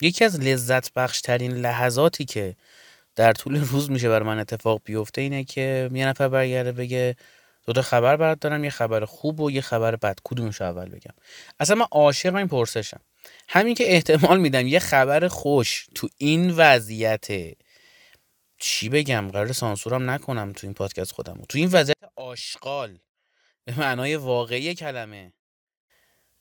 یکی از لذت بخش ترین لحظاتی که در طول روز میشه بر من اتفاق بیفته اینه که یه نفر برگرده بگه دو تا خبر برات دارم یه خبر خوب و یه خبر بد کدومش اول بگم؟ اصلا من عاشق این پرسشم. همین که احتمال میدم یه خبر خوش تو این وضعیت چی بگم؟ قرار سانسورم نکنم تو این پادکست خودم تو این وضعیت آشغال به معنای واقعی کلمه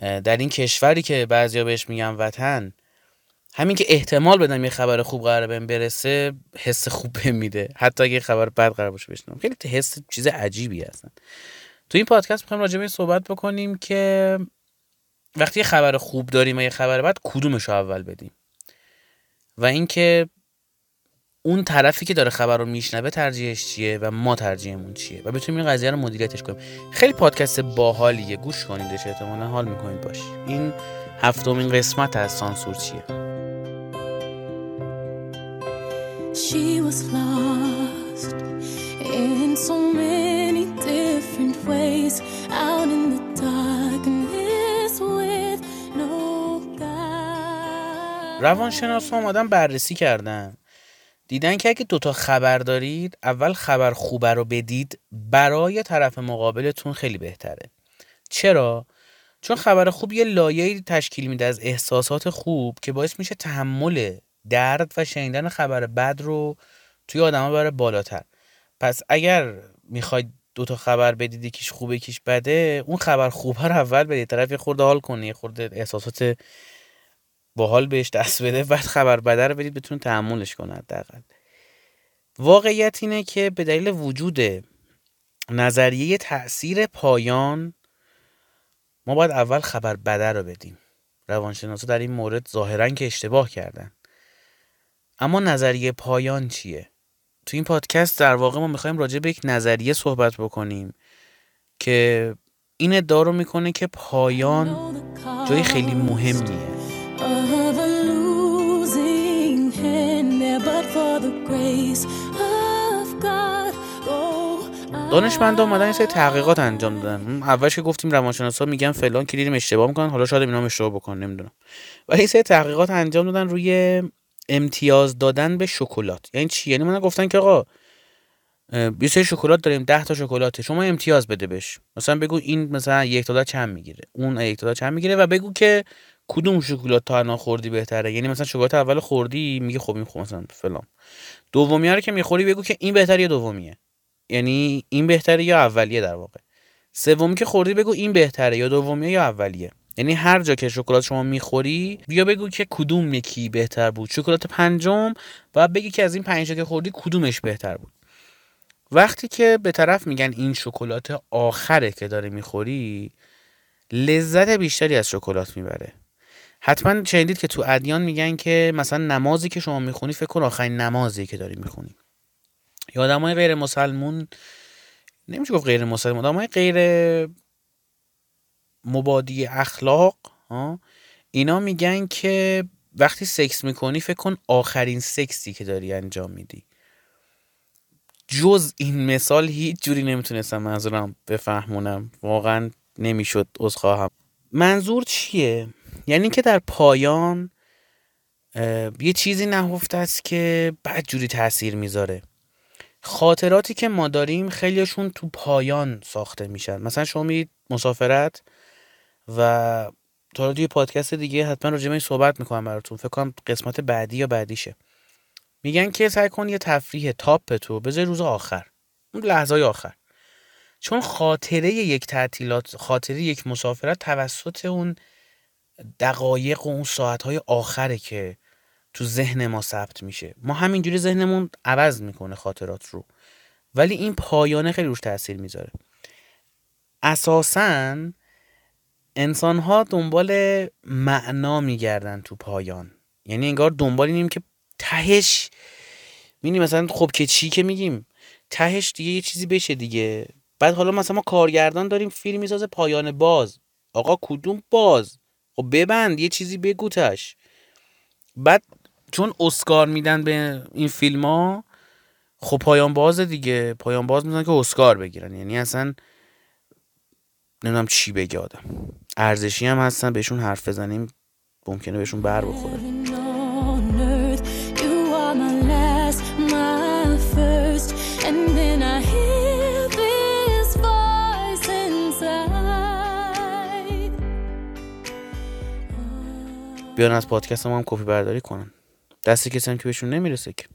در این کشوری که بعضیا بهش میگن وطن همین که احتمال بدم یه خبر خوب قرار بهم برسه حس خوب بهم میده. حتی اگه خبر بد قرار باشه بشنم خیلی حس چیز عجیبی هستن. تو این پادکست می‌خوایم راجع به صحبت بکنیم که وقتی یه خبر خوب داریم و یه خبر بد کدومش رو اول بدیم؟ و اینکه اون طرفی که داره خبر رو میشنوه ترجیحش چیه و ما ترجیحمون چیه؟ و بتونیم این قضیه رو مدیریتش کنیم. خیلی پادکست باحالیه. گوش کنیدش احتمالا حال می‌کنید. باش این هفتمین قسمت از سانسور چیه؟ She was lost in so many different ways out in the darkness with no guide روانشناسا آمدن بررسی کردن. دیدن که اگه دوتا خبر دارید اول خبر خوبه رو بدید برای طرف مقابلتون خیلی بهتره. چرا؟ چون خبر خوب یه لایه تشکیل میده از احساسات خوب که باعث میشه تحمل درد و شنیدن خبر بد رو توی آدما بره بالاتر. پس اگر می‌خواید دوتا خبر بدید یکیش خوبه یکیش بده اون خبر خوبه رو اول بدید. طرف یه خورده حال کنه یه خورده احساسات باحال بهش دست بده بعد خبر بده رو بدید بتون تحملش کنه حداقل. واقعیت اینه که به دلیل وجود نظریه تاثیر پایان ما باید اول خبر بده رو بدیم. روانشناسا در این مورد ظاهرا که اشتباه کردن. اما نظریه پایان چیه؟ تو این پادکست در واقع ما می‌خوایم راجع به یک نظریه صحبت بکنیم که این ادعا رو می‌کنه که پایان جای خیلی مهمیه. دانشمندا اومدن سری تحقیقات انجام دادن. اولش که گفتیم روانشناسا میگن فلان کلیدیم اشتباه می‌کنن حالا شاید اینا اشتباه بکنن نمی‌دونم. ولی سری تحقیقات انجام دادن روی امتیاز دادن به شکلات. یعنی چی؟ یعنی من گفتن که آقا یه سری شکلات داریم 10 تا شکلاته. شما امتیاز بده بهش. مثلا بگو این مثلا یک تا چند می‌گیره. اون یک تا چند می‌گیره و بگو که کدوم شکلات تا الان خوردی بهتره. یعنی مثلا شکلات اول خوردی میگه خب این خوب مثلا فلان. دومی رو که می‌خوری بگو که این بهتره یا دومیه. یعنی این بهتره یا اولیه در واقع. سومی که خوردی بگو این بهتره یا دومیه یا اولیه. یعنی هر جا که شکلات شما می‌خوری بیا بگو که کدوم یکی بهتر بود. شکلات پنجم و بگی که از این پنج که خوردی کدومش بهتر بود. وقتی که به طرف میگن این شکلات آخره که داره می‌خوری لذت بیشتری از شکلات می‌بره. حتما شنیدید که تو ادیان میگن که مثلا نمازی که شما می‌خونی فکر کن آخرین نمازی که داری می‌خونی. یا آدمای غیر مسلمون نمیشه گفت غیر مسلمون آدمای غیر مبادی اخلاق اینا میگن که وقتی سکس می‌کنی فکر کن آخرین سکسی که داری انجام میدی. جز این مثال هیچ جوری نمی‌تونستم منظورم بفهمونم. واقعا نمی‌شد خواهم منظور چیه؟ یعنی که در پایان یه چیزی نهفته است که بعد جوری تاثیر می‌ذاره. خاطراتی که ما داریم خیلیشون تو پایان ساخته میشن. مثلا شما میرید مسافرت و تا توی پادکست دیگه حتما راجع به این صحبت می‌کنم براتون. فکر کنم قسمت بعدی یا بعدیشه. میگن که سعی کن یه تفریح تاپ تو بذار روز آخر. اون لحظه آخر. چون خاطره یک تعطیلات خاطره یک مسافرت توسط اون دقایق و اون ساعتهای آخره که تو ذهن ما ثبت میشه. ما همینجوری ذهنمون عوض می‌کنه خاطرات رو. ولی این پایانه خیلی روش تاثیر می‌ذاره. اساساً انسان ها دنبال معنا میگردن تو پایان. یعنی انگار دنبال اینیم که تهش می‌دونی مثلا خب که چی که میگیم تهش دیگه یه چیزی بشه دیگه. بعد حالا مثلا ما کارگردان داریم فیلم می‌سازه پایان باز. آقا کدوم باز؟ خب ببند یه چیزی بگو تش بعد چون اسکار میدن به این فیلم ها خب پایان باز دیگه. پایان باز میزن که اسکار بگیرن. یعنی اصلا نمی‌دونم چی بگه آدم. ارزشی هم هستن بهشون حرف بزنیم ممکنه بهشون بر بخوره. بیان از پادکست ما هم کپی برداری کنن. دستی کسی هم که بهشون نمی‌رسه که.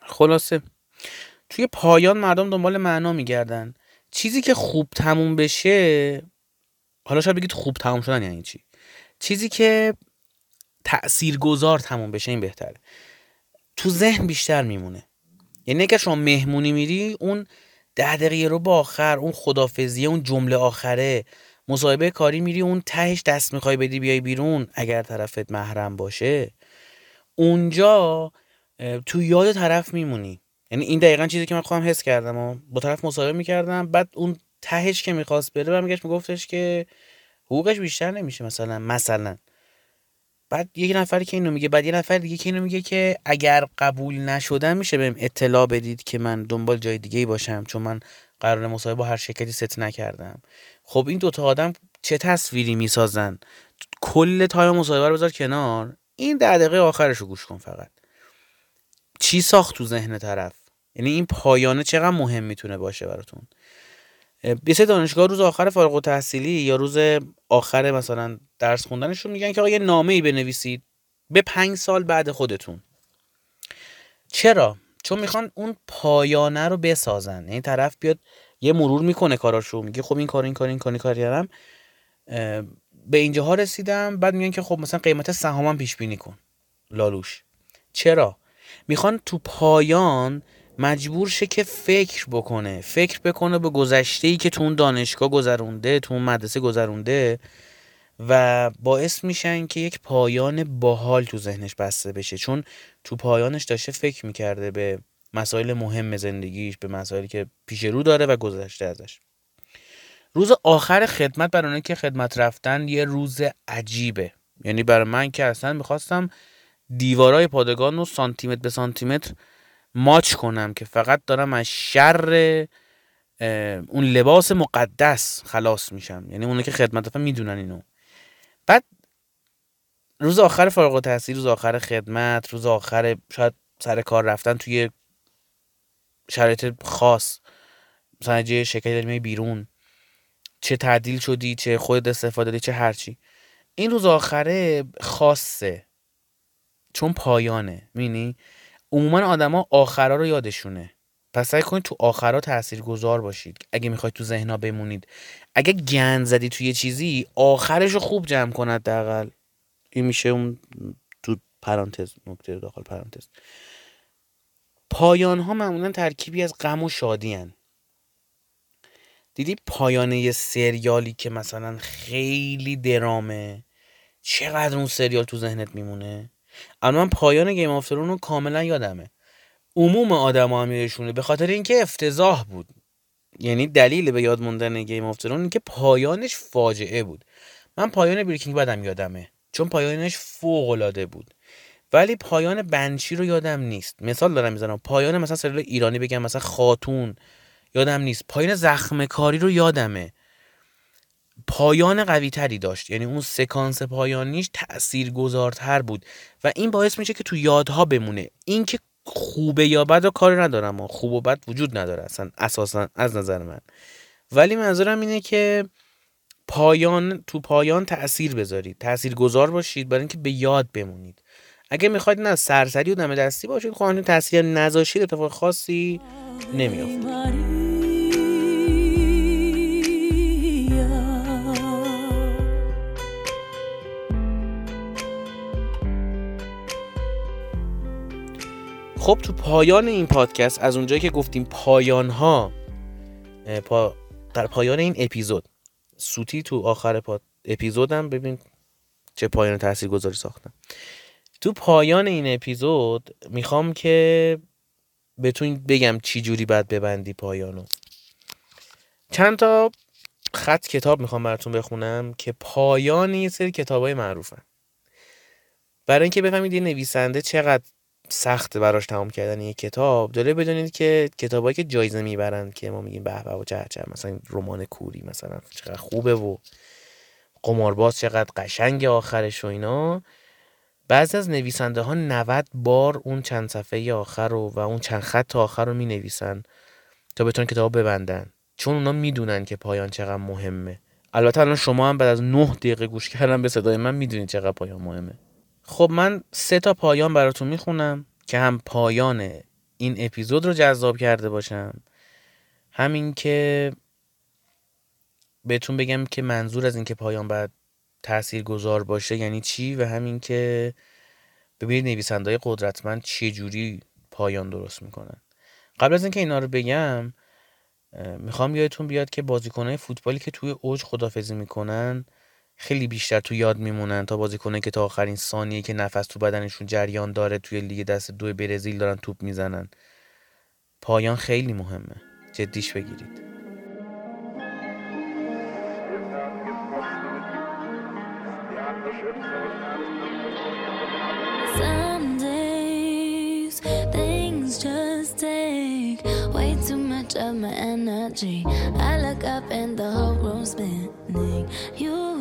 خلاصه. توی پایان مردم دنبال معنا میگردن. چیزی که خوب تموم بشه حالا شاید بگید خوب تموم شدن یعنی چی؟ چیزی که تأثیر گذار تموم بشه این بهتره. تو ذهن بیشتر میمونه. یعنی اگر شما مهمونی میری اون ده دقیقه رو با آخر اون خدافزیه اون جمله آخره مصاحبه کاری میری اون تهش دست می‌خوای بدی بیای بیرون اگر طرفت محرم باشه. اونجا تو یاد طرف میمونی. یعنی این دقیقا چیزی که من خواهم حس کردم و با طرف مصاحبه می‌کردم بعد اون تهش که می‌خواست بره برمیگشت میگفتش که حقوقش بیشتر نمیشه مثلا مثلا. بعد یک نفری که اینو میگه بعد یه نفر دیگه که اینو میگه که اگر قبول نشدن میشه بهم اطلاع بدید که من دنبال جای دیگه ای باشم چون من قرار مصاحبه با هر شرکتی ست نکردم. خب این دوتا آدم چه تصویری می‌سازن؟ کل time مصاحبه رو بذار کنار. این ده دقیقه آخرش رو گوش کن فقط. چی ساخت تو ذهن طرف؟ یعنی این پایانه چقدر مهم می‌تونه باشه براتون؟ یه دانشگاه روز آخر فارغ التحصیلی یا روز آخر مثلا درس خوندنشون میگن که آقا یه نامه ای بنویسید به پنج سال بعد خودتون. چرا؟ چون می‌خوان اون پایانه رو بسازن. یعنی طرف بیاد یه مرور می‌کنه کاراشو میگه خب این کار این کار این کار این کار کردم به اینجاها رسیدم بعد میگن که خب مثلا قیمت سهامم پیش بینی کن. لالوش. چرا؟ می‌خوان تو پایان مجبور شه که فکر بکنه فکر بکنه به گذشته ای که تو اون دانشگاه گذرونده تو اون مدرسه گذرونده و باعث میشن که یک پایان باحال تو ذهنش بسته بشه. چون تو پایانش داشته فکر می‌کرده به مسائل مهم زندگیش به مسائلی که پیش رو داره و گذشته ازش. روز آخر خدمت برای که خدمت رفتن یه روز عجیبه. یعنی برای من که اصلا می‌خواستم دیوارای پادگان رو سانتیمتر به سانتیمتر ماچ کنم که فقط دارم از شر اون لباس مقدس خلاص میشم. یعنی اونه که خدمت می‌دونن اینو. بعد روز آخر فارغ التحصیل روز آخر خدمت روز آخر شاید سر کار رفتن توی شرایط خاص. مثلا جه شرکتی داری بیرون. چه تعدیل شدی چه خود استفاده دادی چه هرچی این روز آخره خاصه. چون پایانه. مینی عموما آدما آخرا رو یادشونه. پس سعی کنید تو آخرا تأثیر گذار باشید. اگه می‌خواید تو ذهنا بمونید. اگه گند زدی توی چیزی آخرش رو خوب جمع کند حداقل. این میشه اون تو پرانتز نکته داخل پرانتز. پایان ها معمولا ترکیبی از غم و شادی هن. دیدی پایانه سریالی که مثلا خیلی درامه؟ چقدر اون سریال تو ذهنت میمونه؟ اما من پایان Game of رو کاملا یادمه. عموم آدم هم یادشونه به خاطر اینکه افتضاح بود. یعنی دلیل به یاد موندن Game of Thrones که پایانش فاجعه بود. من پایان Breaking Bad م یادمه. چون پایانش فوق العاده بود. ولی پایان بنچی رو یادم نیست. مثال دارم می‌زنم. پایان مثلا سریال ایرانی بگم مثلا خاتون. یادم نیست. پایان زخم کاری رو یادمه. پایان قوی تری داشت. یعنی اون سکانس پایانیش تأثیر گذارتر بود. و این باعث میشه که تو یادها بمونه. این که خوبه یا بد و کار ندارم و خوب و بد وجود نداره اصلا اساسا از نظر من. ولی منظورم اینه که پایان تو پایان تاثیر بذارید. تاثیر گذار باشید برای اینکه به یاد بمونید. اگه می‌خواید نه سرسری و دم دستی باشید خواهید خب تاثیر نذاشید اتفاق خاصی نمیافته. خب تو پایان این پادکست از اونجایی که گفتیم پایان ها پا... در پایان این اپیزود سوتی تو آخر پا... اپیزودم ببین چه پایان تاثیر گذاری ساختم. تو پایان این اپیزود می‌خوام که بهتون بگم چی جوری باید ببندی پایانو. چند تا خط کتاب می‌خوام براتون بخونم که پایان یه سری کتاب های معروفن. برای اینکه بفهمید یه نویسنده چقدر سخت براش تمام کردن یک کتاب. داره بدونید که کتابایی که جایزه می‌برن که ما میگیم به به و چه چه مثلا رمان کوری مثلا چقدر خوبه و قمارباز چقدر قشنگ آخرش و اینا. بعضی از نویسنده ها 90 بار اون چند صفحه آخر رو و اون چند خط آخر رو می نویسن تا بتونن کتاب ببندن. چون اونا می‌دونن که پایان چقدر مهمه. البته الان شما هم بعد از 9 دقیقه گوش کردن به صدای من می‌دونید چقدر پایان مهمه. خب من سه تا پایان براتون می‌خونم که هم پایان این اپیزود رو جذاب کرده باشم. همین که بهتون بگم که منظور از اینکه پایان باید تأثیر گذار باشه یعنی چی و همین که ببینید نویسنده های قدرتمند چه جوری پایان درست می‌کنن. قبل از اینکه اینا رو بگم می‌خوام یادتون بیاد که بازیکنهای فوتبالی که توی اوج خدافزی می‌کنن خیلی بیشتر تو یاد میمونن تا بازیکنایی که تا آخرین ثانیه که نفس تو بدنشون جریان داره توی لیگ دست دو برزیل دارن توپ می‌زنن پایان خیلی مهمه جدیش بگیرید of my energy. I look up and the whole room's spinning. You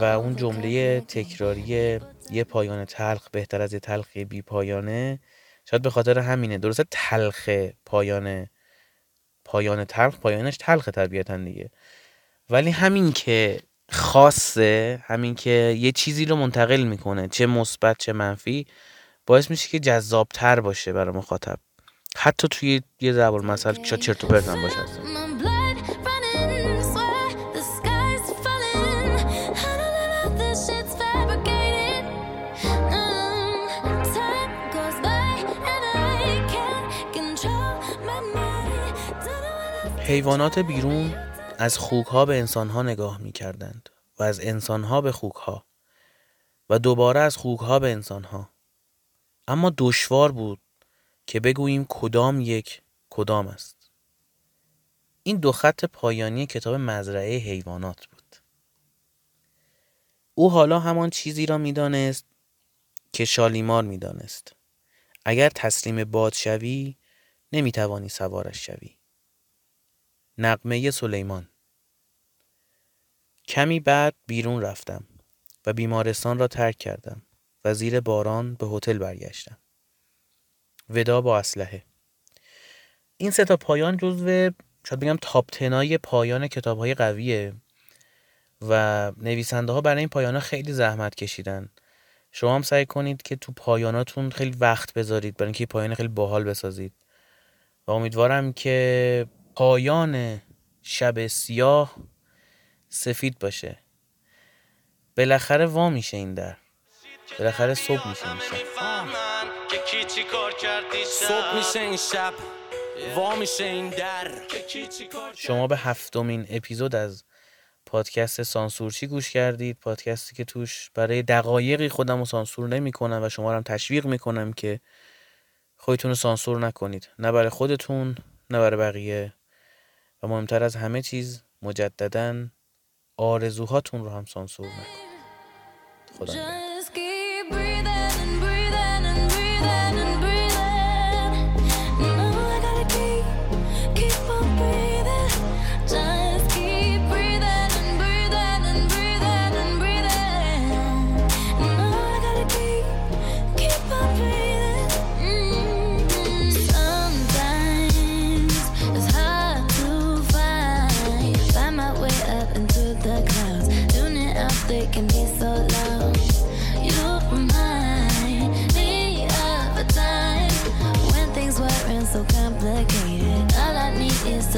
و اون جمله تکراری یه پایان تلخ بهتر از یه تلخ بی پایانه شاید به خاطر همینه. درسته تلخ پایان پایان تلخ پایانش تلخ طبیعتا دیگه. ولی همین که خاصه همین که یه چیزی رو منتقل می‌کنه چه مثبت چه منفی باعث میشه که جذابتر باشه برای مخاطب. حتی توی یه مثلا شاید چرت و پرت باشه. حیوانات بیرون از خوکها به انسانها نگاه می کردند و از انسانها به خوکها و دوباره از خوکها به انسانها. اما دشوار بود که بگوییم کدام یک کدام است. این دو خط پایانی کتاب مزرعه حیوانات بود. او حالا همان چیزی را می‌دانست که شالیمار می‌دانست. اگر تسلیم باد شوی نمی‌توانی سوارش شوی. نقمه سلیمان. کمی بعد بیرون رفتم و بیمارستان را ترک کردم و زیر باران به هتل برگشتم. ودا با اسلحه. این سه تا پایان جزو شاید بگم تاپ تنای پایان کتاب های قویه و نویسنده ها برای این پایان ها خیلی زحمت کشیدن. شما هم سعی کنید که تو پایاناتون خیلی وقت بذارید برای اینکه پایان خیلی باحال بسازید. و امیدوارم که پایان شب سیاه سفید باشه. بالاخره وا میشه این در. بالاخره صبح میشه این شب. صبح میشه این شب. وا میشه این در. شما به هفتمین اپیزود از پادکست سانسورچی گوش کردید. پادکستی که توش برای دقایقی خودم رو سانسور نمی کنم و شما رو هم تشویق می‌کنم که خودتون رو سانسور نکنید. نه برای خودتون نه برای بقیه. و مهمتر از همه چیز مجددا آرزوهاتون رو هم سانسور نکنید خدا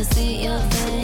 to see your face.